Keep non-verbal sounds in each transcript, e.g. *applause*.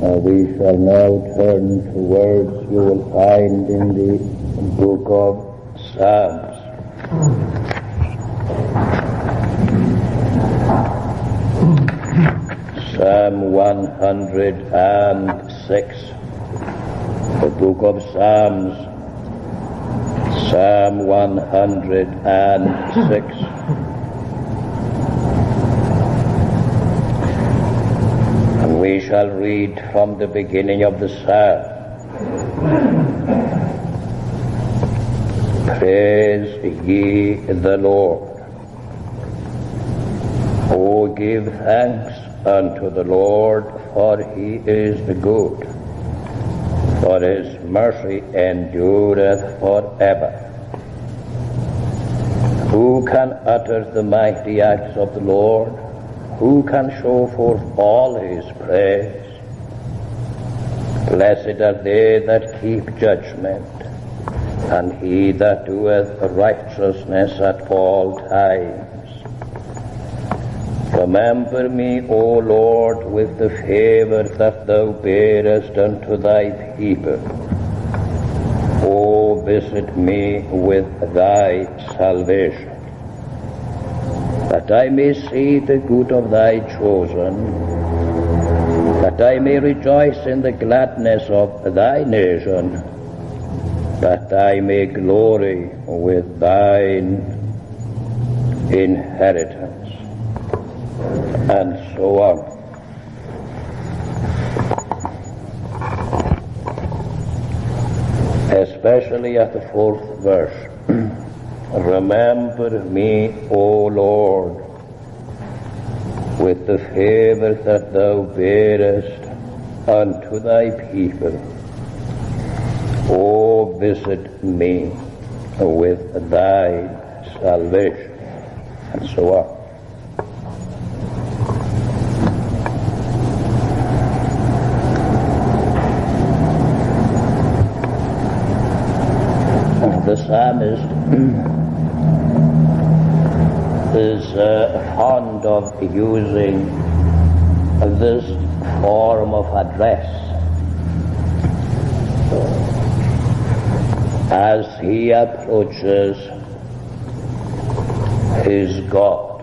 Uh, we shall now turn to words you will find in the book of Psalms. Psalm 106. The book of Psalms. Psalm 106. And we shall read from the beginning of the psalm. Praise ye the Lord. O give thanks unto the Lord, for he is good, for his mercy endureth forever. Who can utter the mighty acts of the Lord? Who can show forth all his praise? Blessed are they that keep judgment, and he that doeth righteousness at all times. Remember me, O Lord, with the favor that thou bearest unto thy people. O visit me with thy salvation, that I may see the good of thy chosen, that I may rejoice in the gladness of thy nation, that I may glory with thine inheritance and so on. Especially at the fourth verse. *clears throat* Remember me, O Lord, with the favor that thou bearest unto thy people. O visit me with thy salvation. And so on. the psalmist is uh, fond of using this form of address as he approaches his God.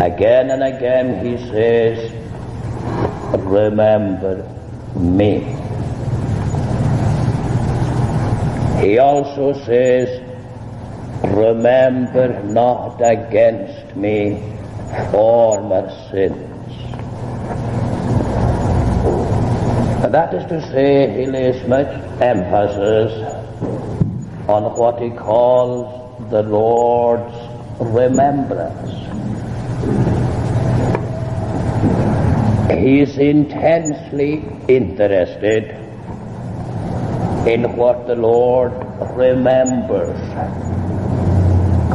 Again and again he says, Remember me. He also says, Remember not against me former sins. And that is to say, he lays much emphasis on what he calls the Lord's remembrance. He is intensely interested in what the Lord remembers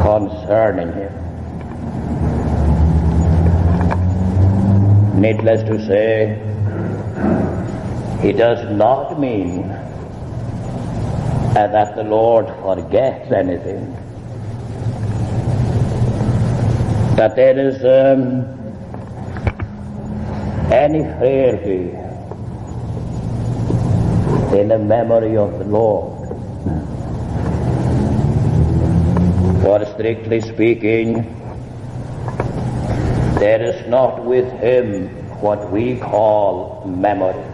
concerning him. Needless to say, he does not mean uh, that the Lord forgets anything. That there is um, any frailty in the memory of the Lord. For strictly speaking, there is not with him what we call memory.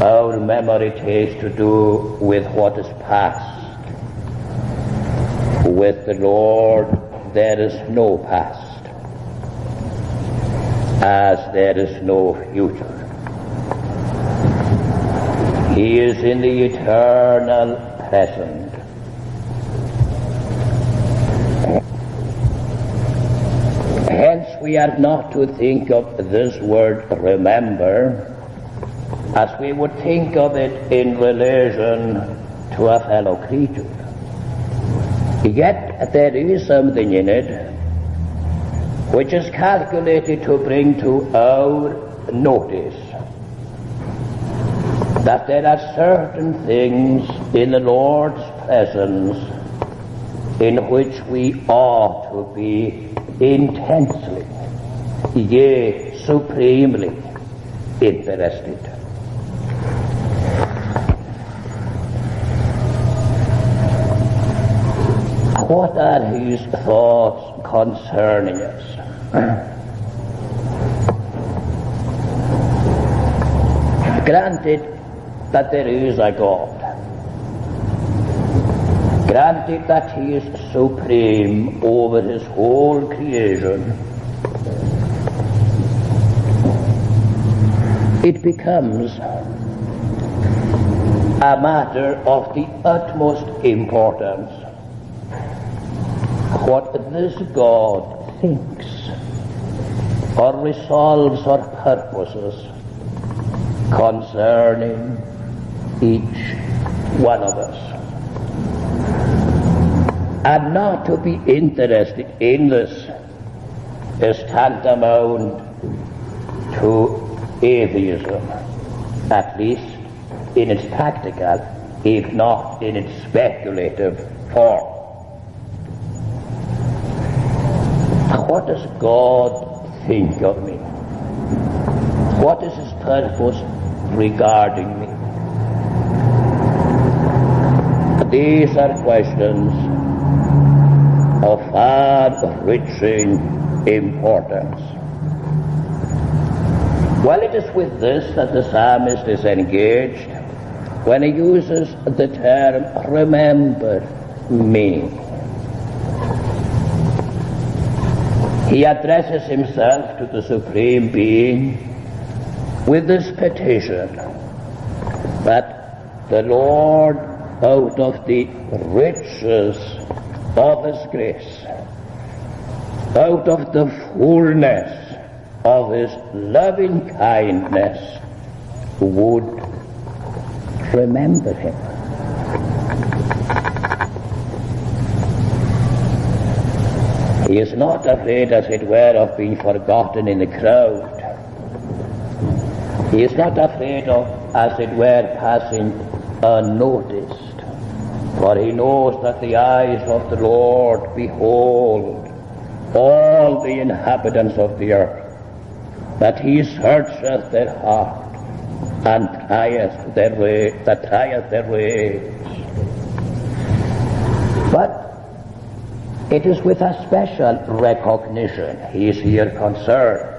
Our memory takes to do with what is past. With the Lord, there is no past, as there is no future. He is in the eternal present. Hence, we are not to think of this word remember as we would think of it in relation to a fellow creature. Yet there is something in it which is calculated to bring to our notice that there are certain things in the Lord's presence in which we ought to be intensely yea, supremely interested. What are his thoughts concerning us? Granted that there is a God. Granted that he is supreme over his whole creation. It becomes a matter of the utmost importance what this God thinks or resolves or purposes concerning each one of us. And not to be interested in this is tantamount to atheism, at least in its practical, if not in its speculative form. What does God think of me? What is his purpose regarding me? These are questions of far-reaching importance. Well, it is with this that the psalmist is engaged when he uses the term remember me. He addresses himself to the Supreme Being with this petition that the Lord, out of the riches of His grace, out of the fullness of His loving kindness, would remember Him. He is not afraid, as it were, of being forgotten in the crowd. He is not afraid of, as it were, passing unnoticed. For he knows that the eyes of the Lord behold all the inhabitants of the earth, that he searcheth their heart and trieth their way, that trieth their ways. But it is with a special recognition he is here concerned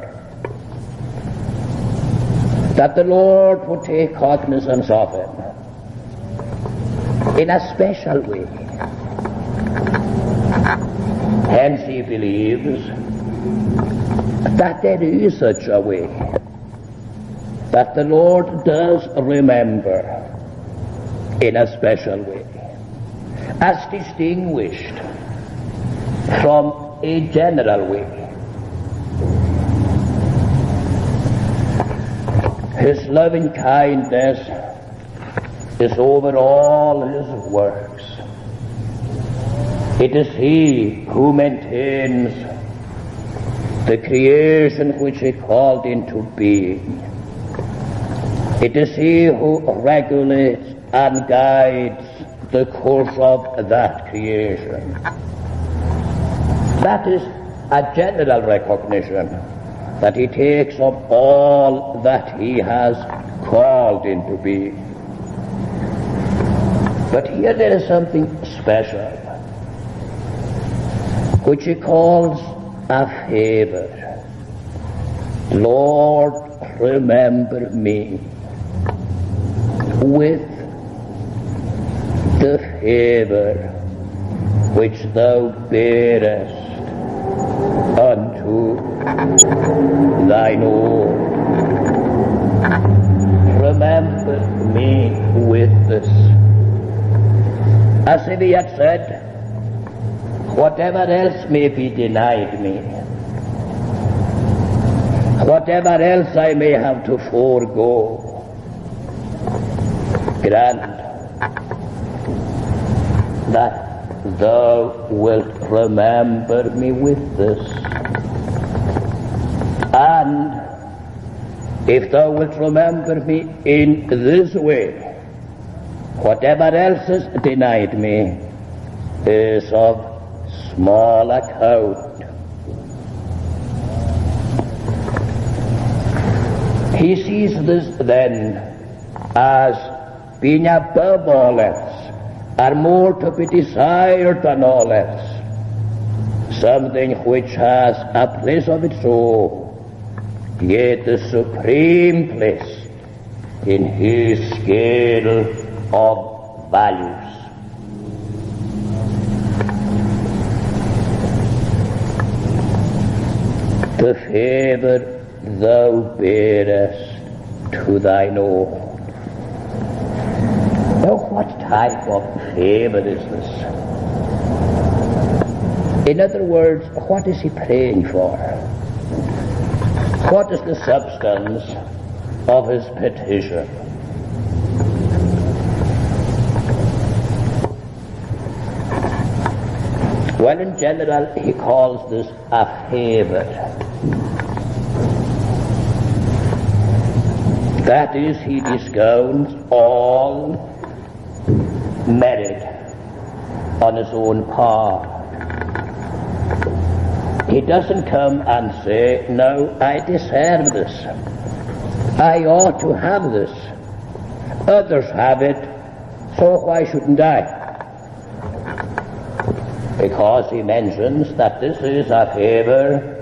that the Lord would take cognizance of him in a special way. Hence he believes that there is such a way, that the Lord does remember in a special way, as distinguished from a general way. His loving kindness is over all his works. It is he who maintains the creation which he called into being. It is he who regulates and guides the course of that creation. That is a general recognition that he takes up all that he has called into being. But here there is something special, which he calls a favor. Lord, remember me with the favor which thou bearest unto thine own. Remember me with this. As if he had said, whatever else may be denied me, whatever else I may have to forego, grant that thou wilt remember me with this. And if thou wilt remember me in this way, whatever else is denied me is of small account. He sees this then as being above all else, and more to be desired than all else. Something which has a place of its own, yet the supreme place in his scale of values. The favor thou bearest to thine own. Now, what type of favor is this? In other words, what is he praying for? What is the substance of his petition? Well, in general, he calls this a favor. That is, he discounts all merit on his own part. He doesn't come and say, No, I deserve this. I ought to have this. Others have it, so why shouldn't I? Because he mentions that this is a favor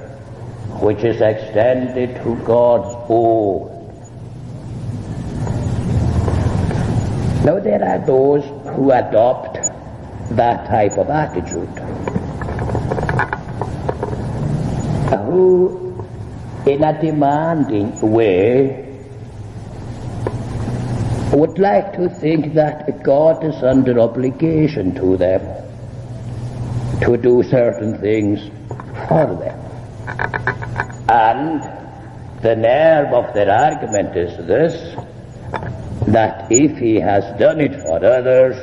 which is extended to God's own. Now there are those who adopt that type of attitude, who in a demanding way would like to think that God is under obligation to them to do certain things for them. And the nerve of their argument is this, that if he has done it for others,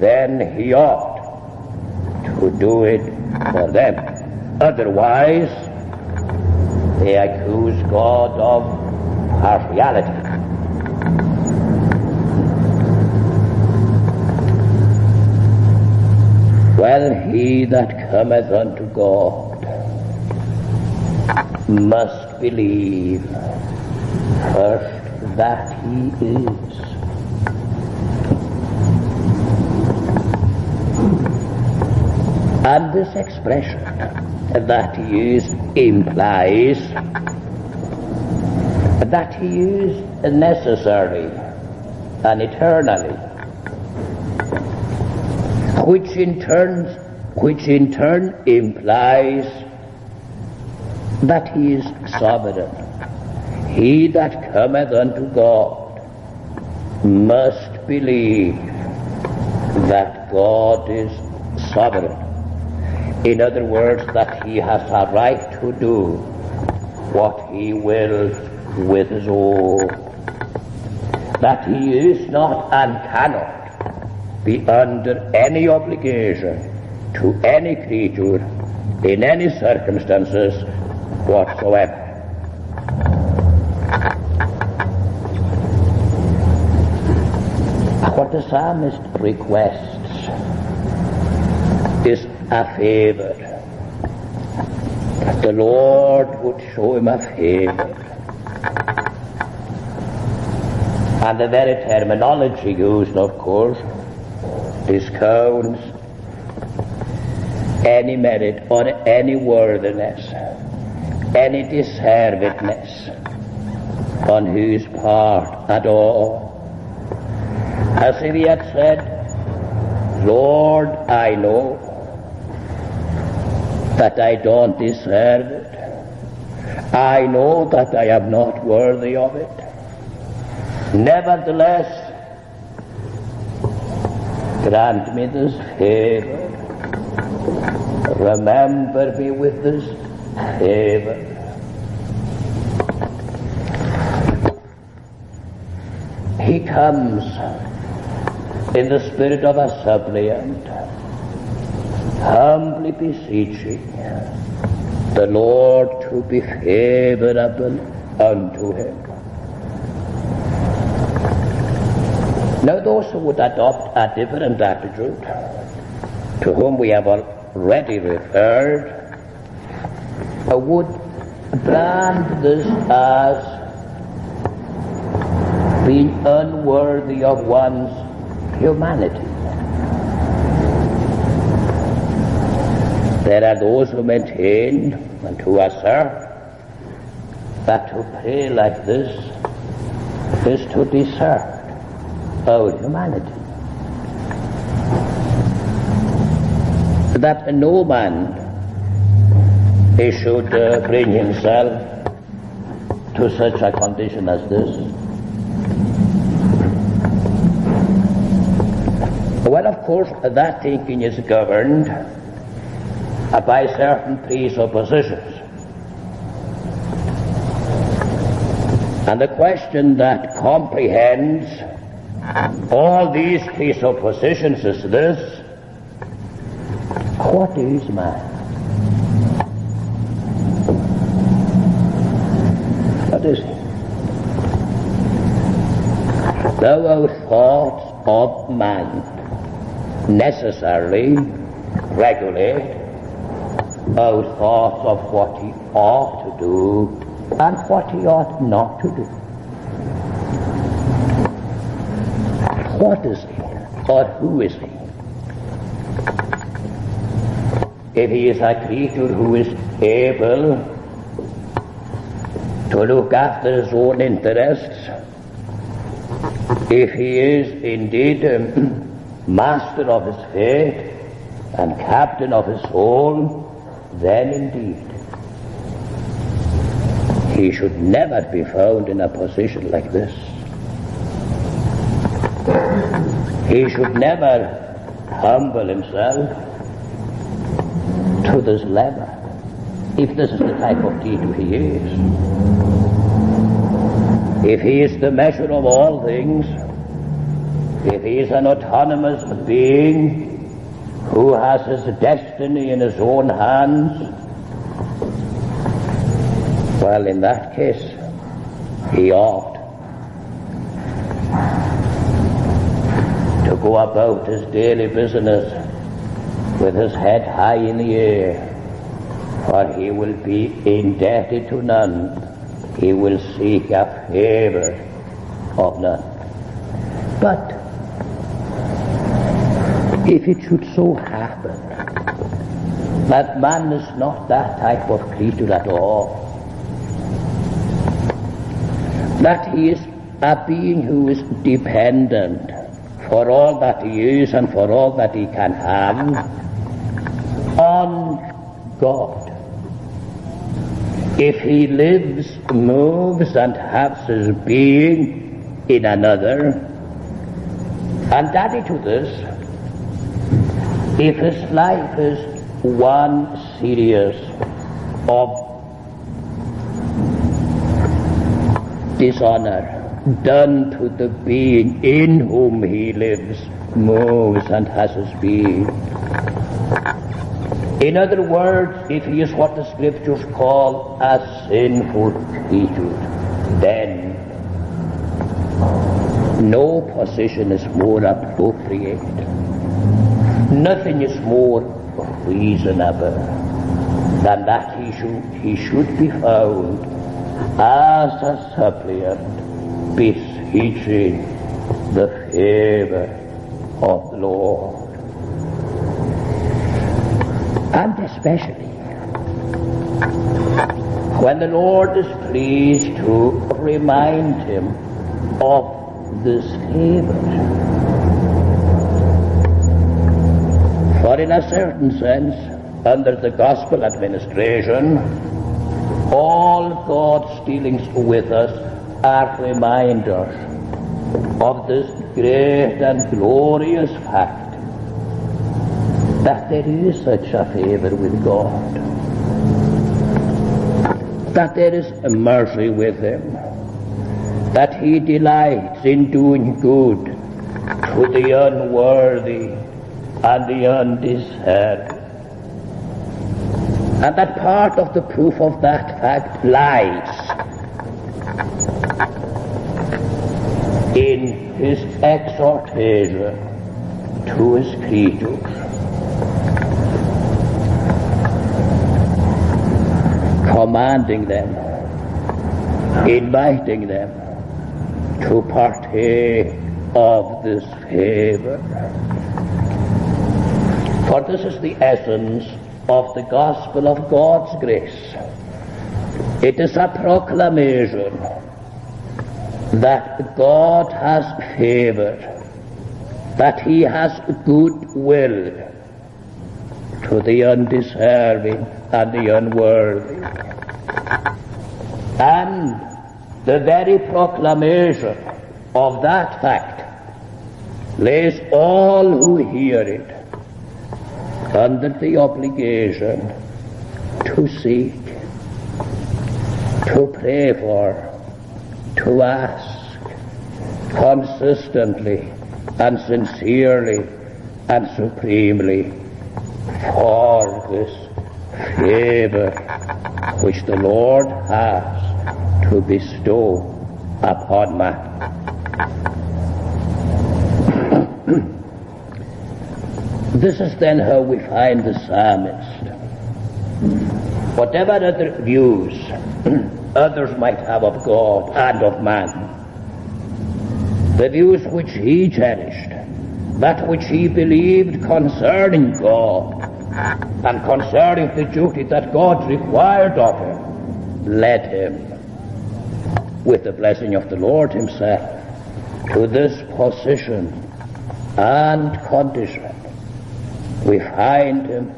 then he ought to do it for them. Otherwise, they accuse God of partiality. Well, he that cometh unto God must believe first that he is. And this expression that he is implies that he is necessary and eternally which in turn, which in turn implies that he is sovereign. He that cometh unto God must believe that God is sovereign. In other words, that he has a right to do what he will with his own. That he is not and cannot be under any obligation to any creature in any circumstances whatsoever. What the psalmist requests is a favor. The Lord would show him a favor. And the very terminology used, of course, discounts any merit or any worthiness, any deservedness on whose part at all. As if he had said, Lord, I know that I don't deserve it. I know that I am not worthy of it. Nevertheless, grant me this favor. Remember me with this He comes in the spirit of a suppliant, humbly beseeching the Lord to be favorable unto him. Now those who would adopt a different attitude, to whom we have already referred, would brand this as being unworthy of one's humanity. There are those who maintain and who assert that to pray like this is to desert our humanity. That no man he should uh, bring himself to such a condition as this. Well, of course, that thinking is governed by certain presuppositions. And the question that comprehends all these presuppositions is this What is man? What is he? Though our thoughts of man necessarily regulate our thoughts of what he ought to do and what he ought not to do. What is he or who is he? If he is a creature who is able to look after his own interests, if he is indeed um, *clears throat* master of his fate and captain of his soul, then indeed he should never be found in a position like this. He should never humble himself to this level, if this is the type of teacher he is. If he is the measure of all things, if he is an autonomous being who has his destiny in his own hands, well, in that case, he ought to go about his daily business with his head high in the air, for he will be indebted to none. He will seek a favor of none. But if it should so happen that man is not that type of creature at all, that he is a being who is dependent for all that he is and for all that he can have on God. If he lives, moves, and has his being in another, and added to this, if his life is one series of dishonor done to the being in whom he lives, moves, and has his being. In other words, if he is what the scriptures call a sinful creature, then no position is more appropriate. Nothing is more reasonable than that he should, he should be found as a suppliant beseeching the favor of the Lord. And especially when the Lord is pleased to remind him of this favor. For in a certain sense, under the gospel administration, all God's dealings with us are reminders of this great and glorious fact that there is such a favor with God, that there is a mercy with Him, that He delights in doing good to the unworthy and the undeserved and that part of the proof of that fact lies in his exhortation to his creatures. Commanding them, inviting them to partake of this favor. For this is the essence of the gospel of God's grace. It is a proclamation that God has favor, that He has good will to the undeserving and the unworthy. And the very proclamation of that fact lays all who hear it under the obligation to seek, to pray for, to ask consistently and sincerely and supremely for this favor which the Lord has to bestow upon man. *clears throat* this is then how we find the psalmist. Whatever other views *clears throat* others might have of God and of man, the views which he cherished, that which he believed concerning God and concerning the duty that God required of him, led him, with the blessing of the Lord himself, to this position and condition. We find him,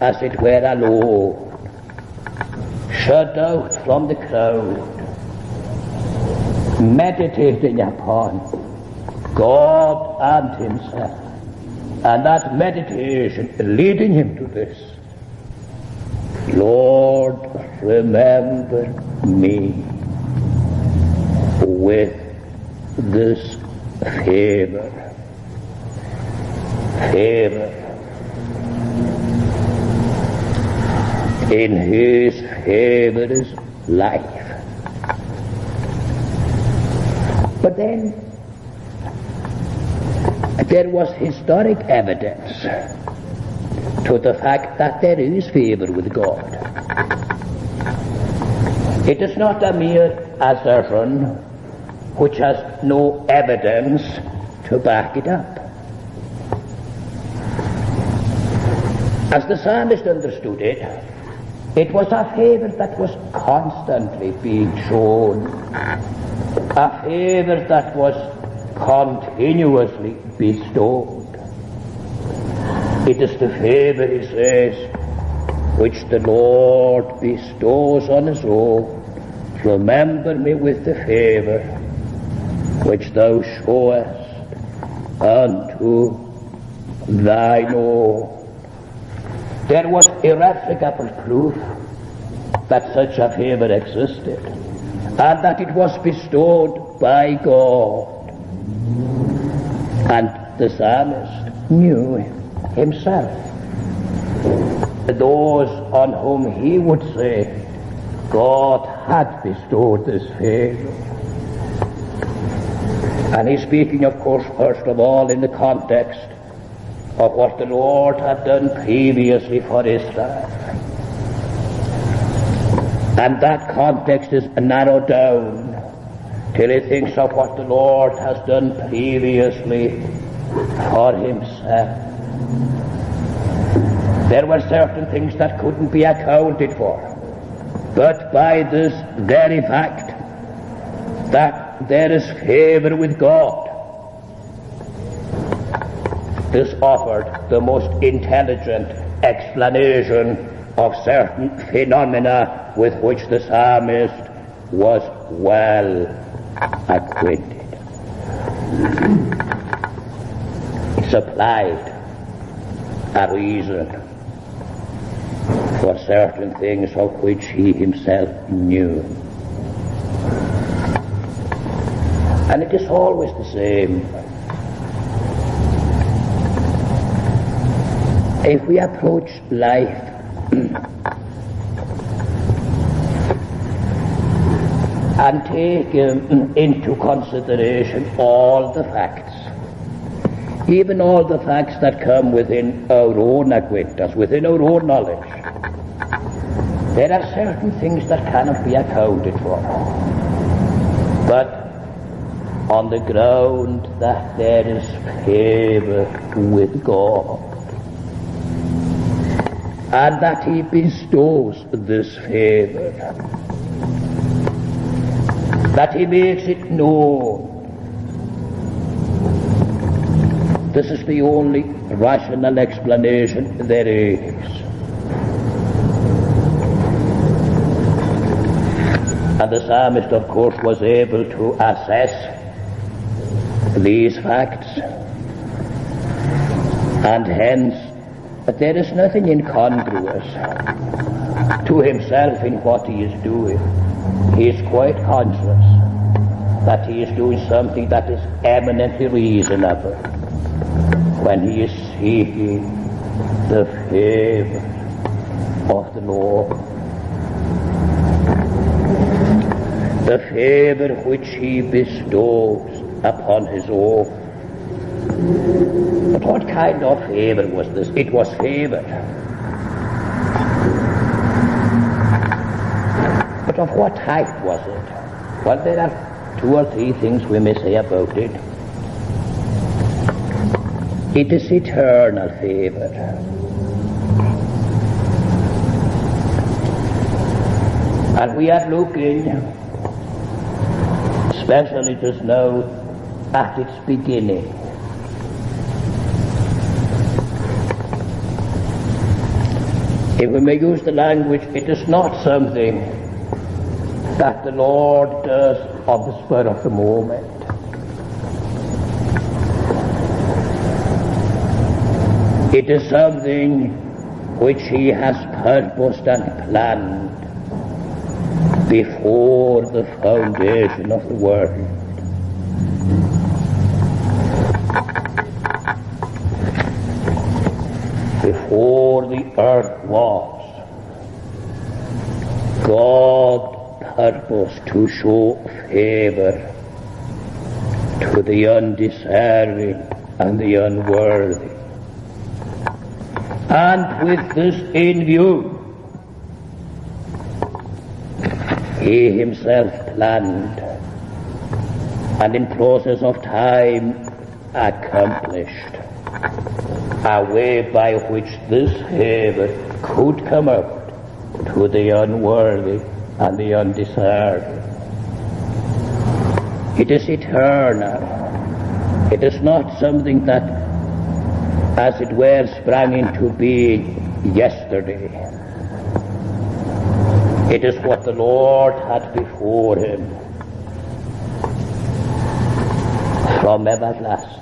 as it were, alone, shut out from the crowd, meditating upon God and himself. And that meditation leading him to this. Lord, remember me with this favor. Favor. In his favor is life. But then there was historic evidence to the fact that there is favor with God. It is not a mere assertion which has no evidence to back it up. As the psalmist understood it, it was a favor that was constantly being shown, a favor that was continuously bestowed. It is the favor, he says, which the Lord bestows on his own. Remember me with the favor which thou showest unto thine own. There was irrefragable proof that such a favor existed and that it was bestowed by God. And the psalmist knew himself. Those on whom he would say, God had bestowed this favor. And he's speaking, of course, first of all in the context of what the Lord had done previously for Israel. And that context is narrowed down till he thinks of what the Lord has done previously for himself. There were certain things that couldn't be accounted for. But by this very fact that there is favor with God, this offered the most intelligent explanation of certain phenomena with which the psalmist was well acquainted. Supplied a reason for certain things of which he himself knew. And it is always the same. If we approach life *clears throat* and take um, into consideration all the facts, even all the facts that come within our own acquaintance, within our own knowledge, there are certain things that cannot be accounted for. But on the ground that there is favor with God and that he bestows this favor, that he makes it known. This is the only rational explanation there is. And the psalmist, of course, was able to assess these facts. And hence, that there is nothing incongruous to himself in what he is doing. He is quite conscious that he is doing something that is eminently reasonable when he is seeking the favor of the Lord. the favor which he bestows upon his own. But what kind of favor was this? It was favor. Of what type was it? Well, there are two or three things we may say about it. It is eternal favor. And we are looking especially just now at its beginning. If we may use the language, it is not something that the Lord does on the spur of the moment. It is something which He has purposed and planned before the foundation of the world. Before the earth was, God purposed to show favor to the undeserving and the unworthy. And with this in view, he himself planned and in process of time accomplished a way by which this favor could come out to the unworthy and the undeserved. It is eternal. It is not something that, as it were, sprang into being yesterday. It is what the Lord had before him from everlasting.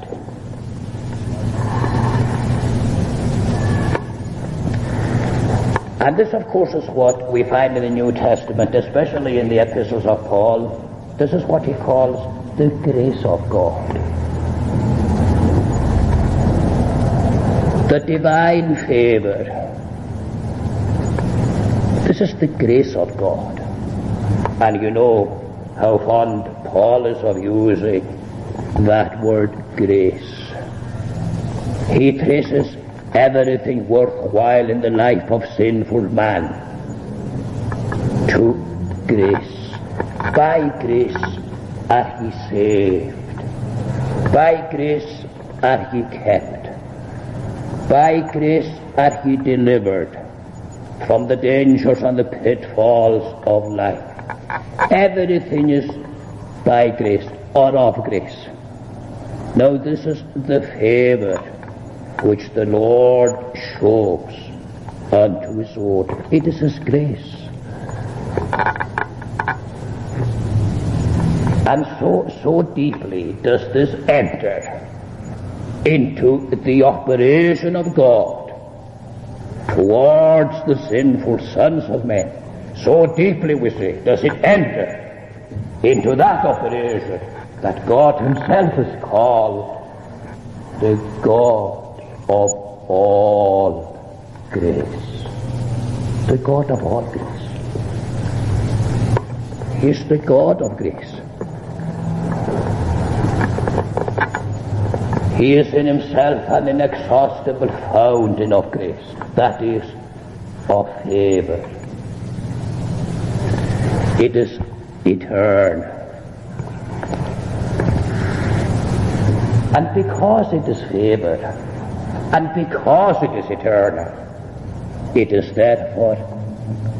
And this, of course, is what we find in the New Testament, especially in the epistles of Paul. This is what he calls the grace of God. The divine favor this is the grace of God. And you know how fond Paul is of using that word grace. He traces everything worthwhile in the life of sinful man to grace. By grace are he saved. By grace are he kept. By grace are he delivered from the dangers and the pitfalls of life. Everything is by grace or of grace. Now this is the favor which the Lord shows unto his own. It is his grace. And so, so deeply does this enter into the operation of God towards the sinful sons of men. So deeply, we say, does it enter into that operation that God Himself is called the God of all grace. The God of all grace. He's the God of grace. He is in himself an inexhaustible fountain of grace, that is, of favor. It is eternal. And because it is favor, and because it is eternal, it is therefore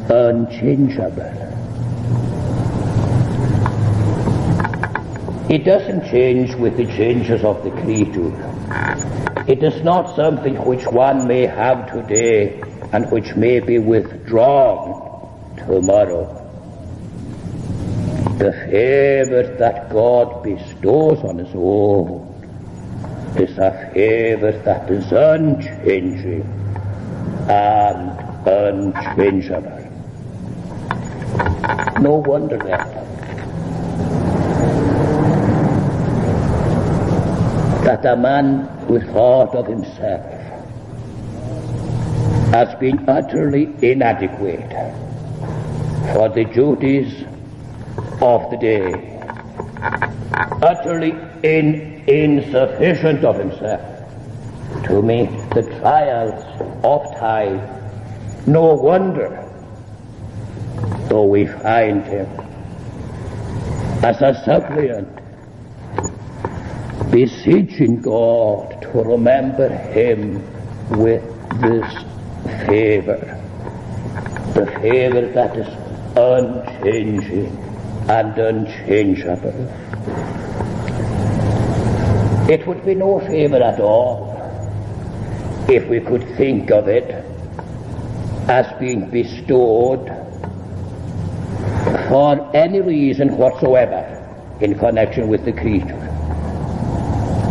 unchangeable. It doesn't change with the changes of the creature. It is not something which one may have today and which may be withdrawn tomorrow. The favor that God bestows on his own a favor that is unchanging and unchangeable. No wonder then that a man who thought of himself as being utterly inadequate for the duties of the day, utterly in, insufficient of himself to meet the trials of time. No wonder, though we find him as a suppliant, beseeching God to remember him with this favor, the favor that is unchanging and unchangeable. It would be no favor at all if we could think of it as being bestowed for any reason whatsoever in connection with the creature.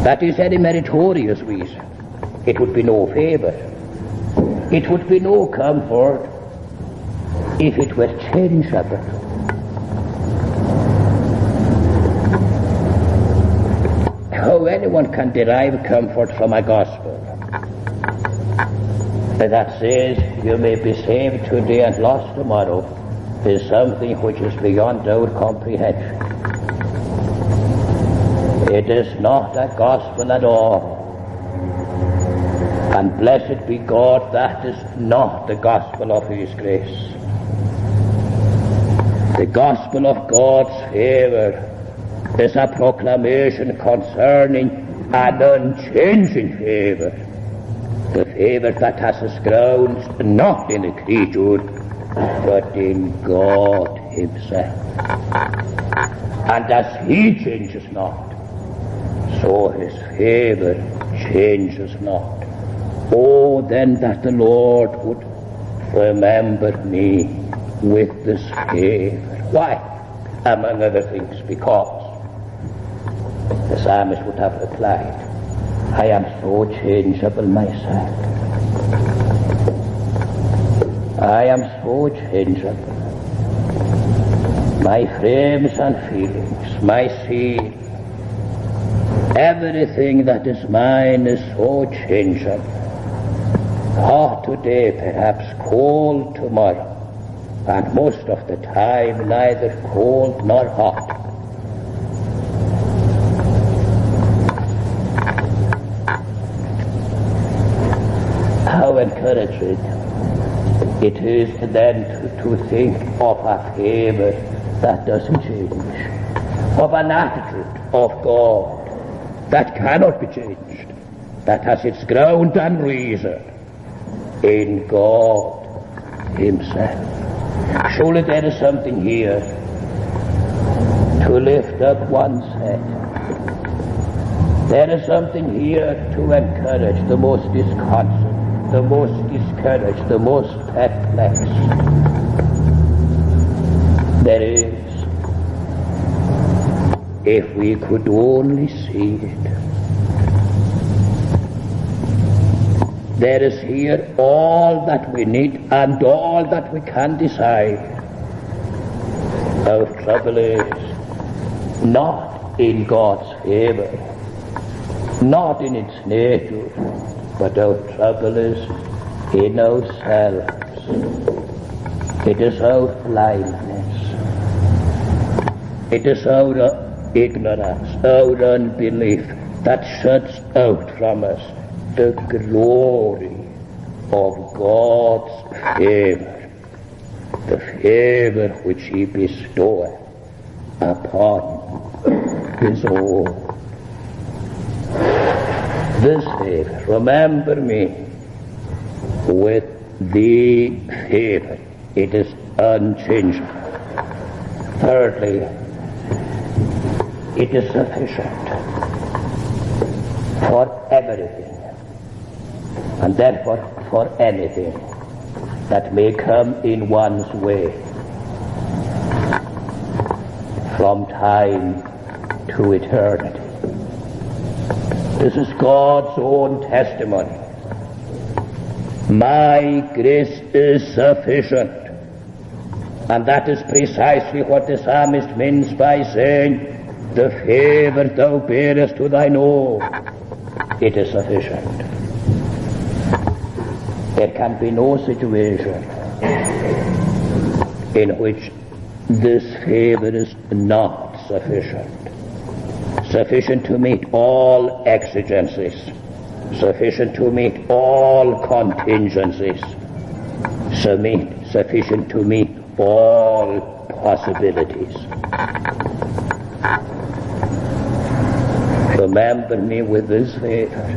That is any meritorious reason. It would be no favor. It would be no comfort if it were changeable. Anyone can derive comfort from a gospel that says you may be saved today and lost tomorrow is something which is beyond our comprehension. It is not a gospel at all. And blessed be God, that is not the gospel of His grace. The gospel of God's favor is a proclamation concerning an unchanging favor. The favor that has its grounds not in the creature, but in God Himself. And as He changes not, so His favor changes not. Oh, then that the Lord would remember me with this favor. Why? Among other things, because the psalmist would have replied, I am so changeable myself. I am so changeable. My frames and feelings, my seed, everything that is mine is so changeable. Hot today, perhaps cold tomorrow, and most of the time neither cold nor hot. How it is then to, to think of a favor that doesn't change, of an attitude of God that cannot be changed, that has its ground and reason in God Himself. Surely there is something here to lift up one's head. There is something here to encourage the most disconsolate, the most discouraged, the most perplexed. There is, if we could only see it. There is here all that we need and all that we can desire. Our trouble is not in God's favor, not in its nature, but our trouble is in ourselves. It is our blindness. It is our ignorance, our unbelief that shuts out from us the glory of God's favor, the favor which He bestoweth upon His own. This favor. Remember me with the favor. It is unchangeable. Thirdly, it is sufficient for everything and therefore for anything that may come in one's way from time to eternity. This is God's own testimony. My grace is sufficient. And that is precisely what the psalmist means by saying, The favor thou bearest to thine own, it is sufficient. There can be no situation in which this favor is not sufficient. Sufficient to meet all exigencies. Sufficient to meet all contingencies. Sufficient to meet all possibilities. Remember me with this favor,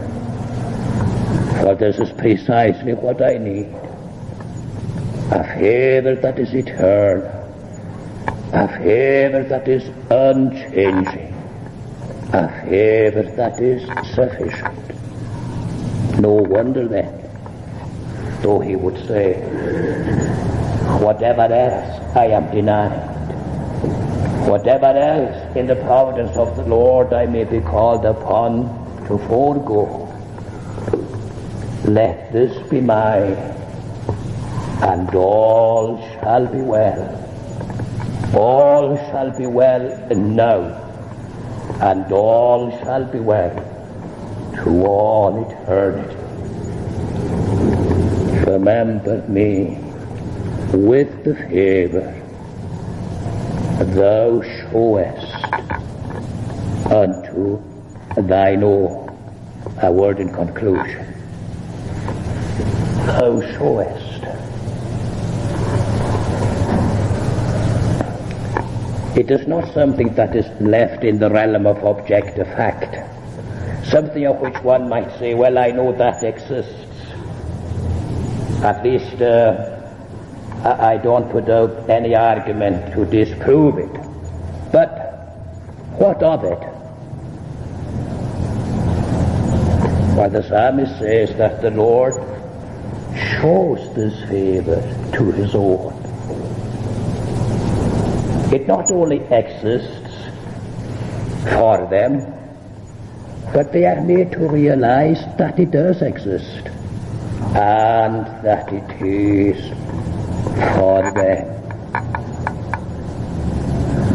for this is precisely what I need. A favor that is eternal, a favor that is unchanging, Ah, a favor that is sufficient. No wonder then, though he would say, whatever else I am denied, whatever else in the providence of the Lord I may be called upon to forego, let this be mine, and all shall be well. All shall be well now, and all shall be well to all eternity. Remember me with the favor thou showest unto thine own. A word in conclusion. Thou showest. It is not something that is left in the realm of objective fact. Something of which one might say, well, I know that exists. At least uh, I don't put out any argument to disprove it. But what of it? Well, the psalmist says that the Lord shows this favor to his own. It not only exists for them, but they are made to realize that it does exist and that it is for them.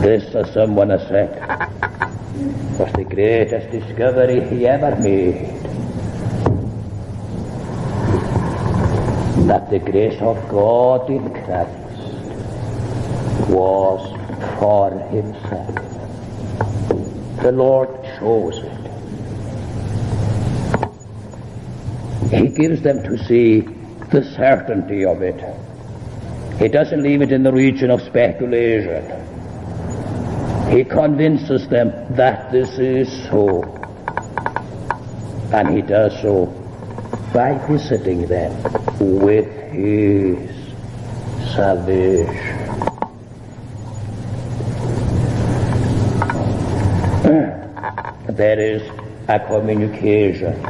This, as someone has said, was the greatest discovery he ever made. That the grace of God in Christ was for himself. The Lord shows it. He gives them to see the certainty of it. He doesn't leave it in the region of speculation. He convinces them that this is so. And he does so by visiting them with his salvation. There is a communication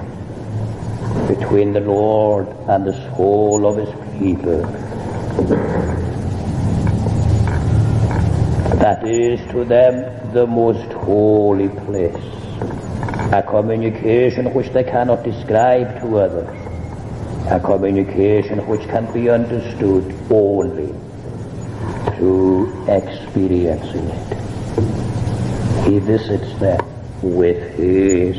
between the Lord and the soul of his people. That is to them the most holy place. A communication which they cannot describe to others. A communication which can be understood only through experiencing it. He visits them with his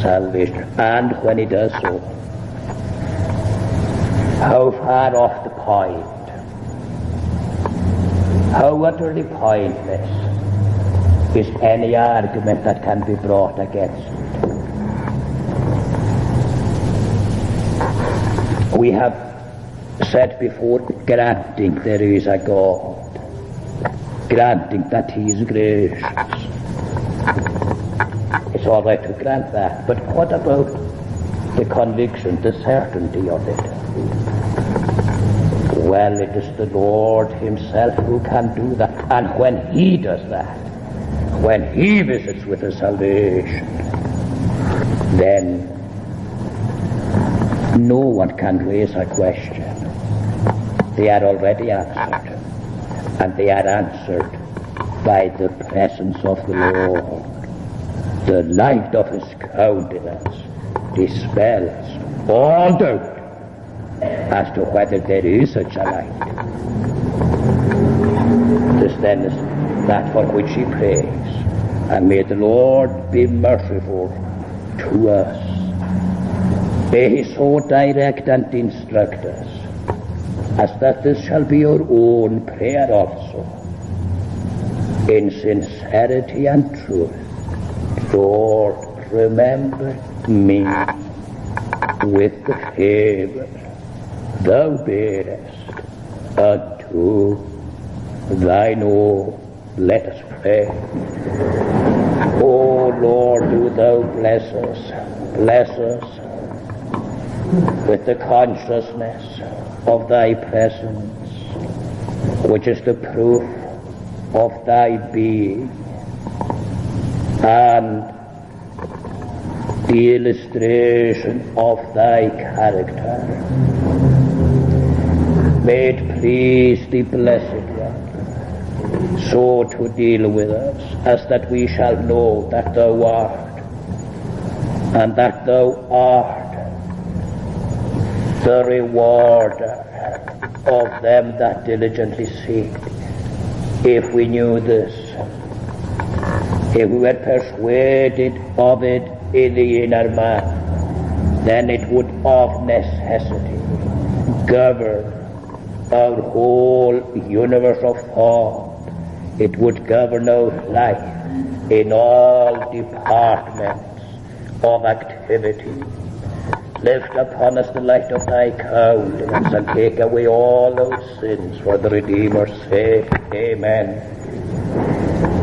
salvation. And when he does so, how far off the point, how utterly pointless is any argument that can be brought against it. We have said before, granting there is a God, granting that He is gracious, It's all right to grant that, but what about the conviction, the certainty of it? Well, it is the Lord Himself who can do that. And when He does that, when He visits with the salvation, then no one can raise a question. They are already answered. And they are answered by the presence of the Lord. The light of His countenance dispels all doubt as to whether there is such a light. This then is that for which he prays. And may the Lord be merciful to us. May he so direct and instruct us as that this shall be your own prayer also. In sincerity and truth, Lord, remember me ah. with the favor thou bearest unto thine own. Let us pray. O Lord, do thou bless us, bless us with the consciousness of thy presence, which is the proof of thy being and the illustration of thy character. May it please the Blessed One so to deal with us as that we shall know that thou art and that thou art the rewarder of them that diligently seek. If we knew this, if we were persuaded of it in the inner man, then it would of necessity govern our whole universe of thought. It would govern our life in all departments of activity. Lift upon us the light of thy countenance and take away all our sins for the Redeemer's sake. Amen.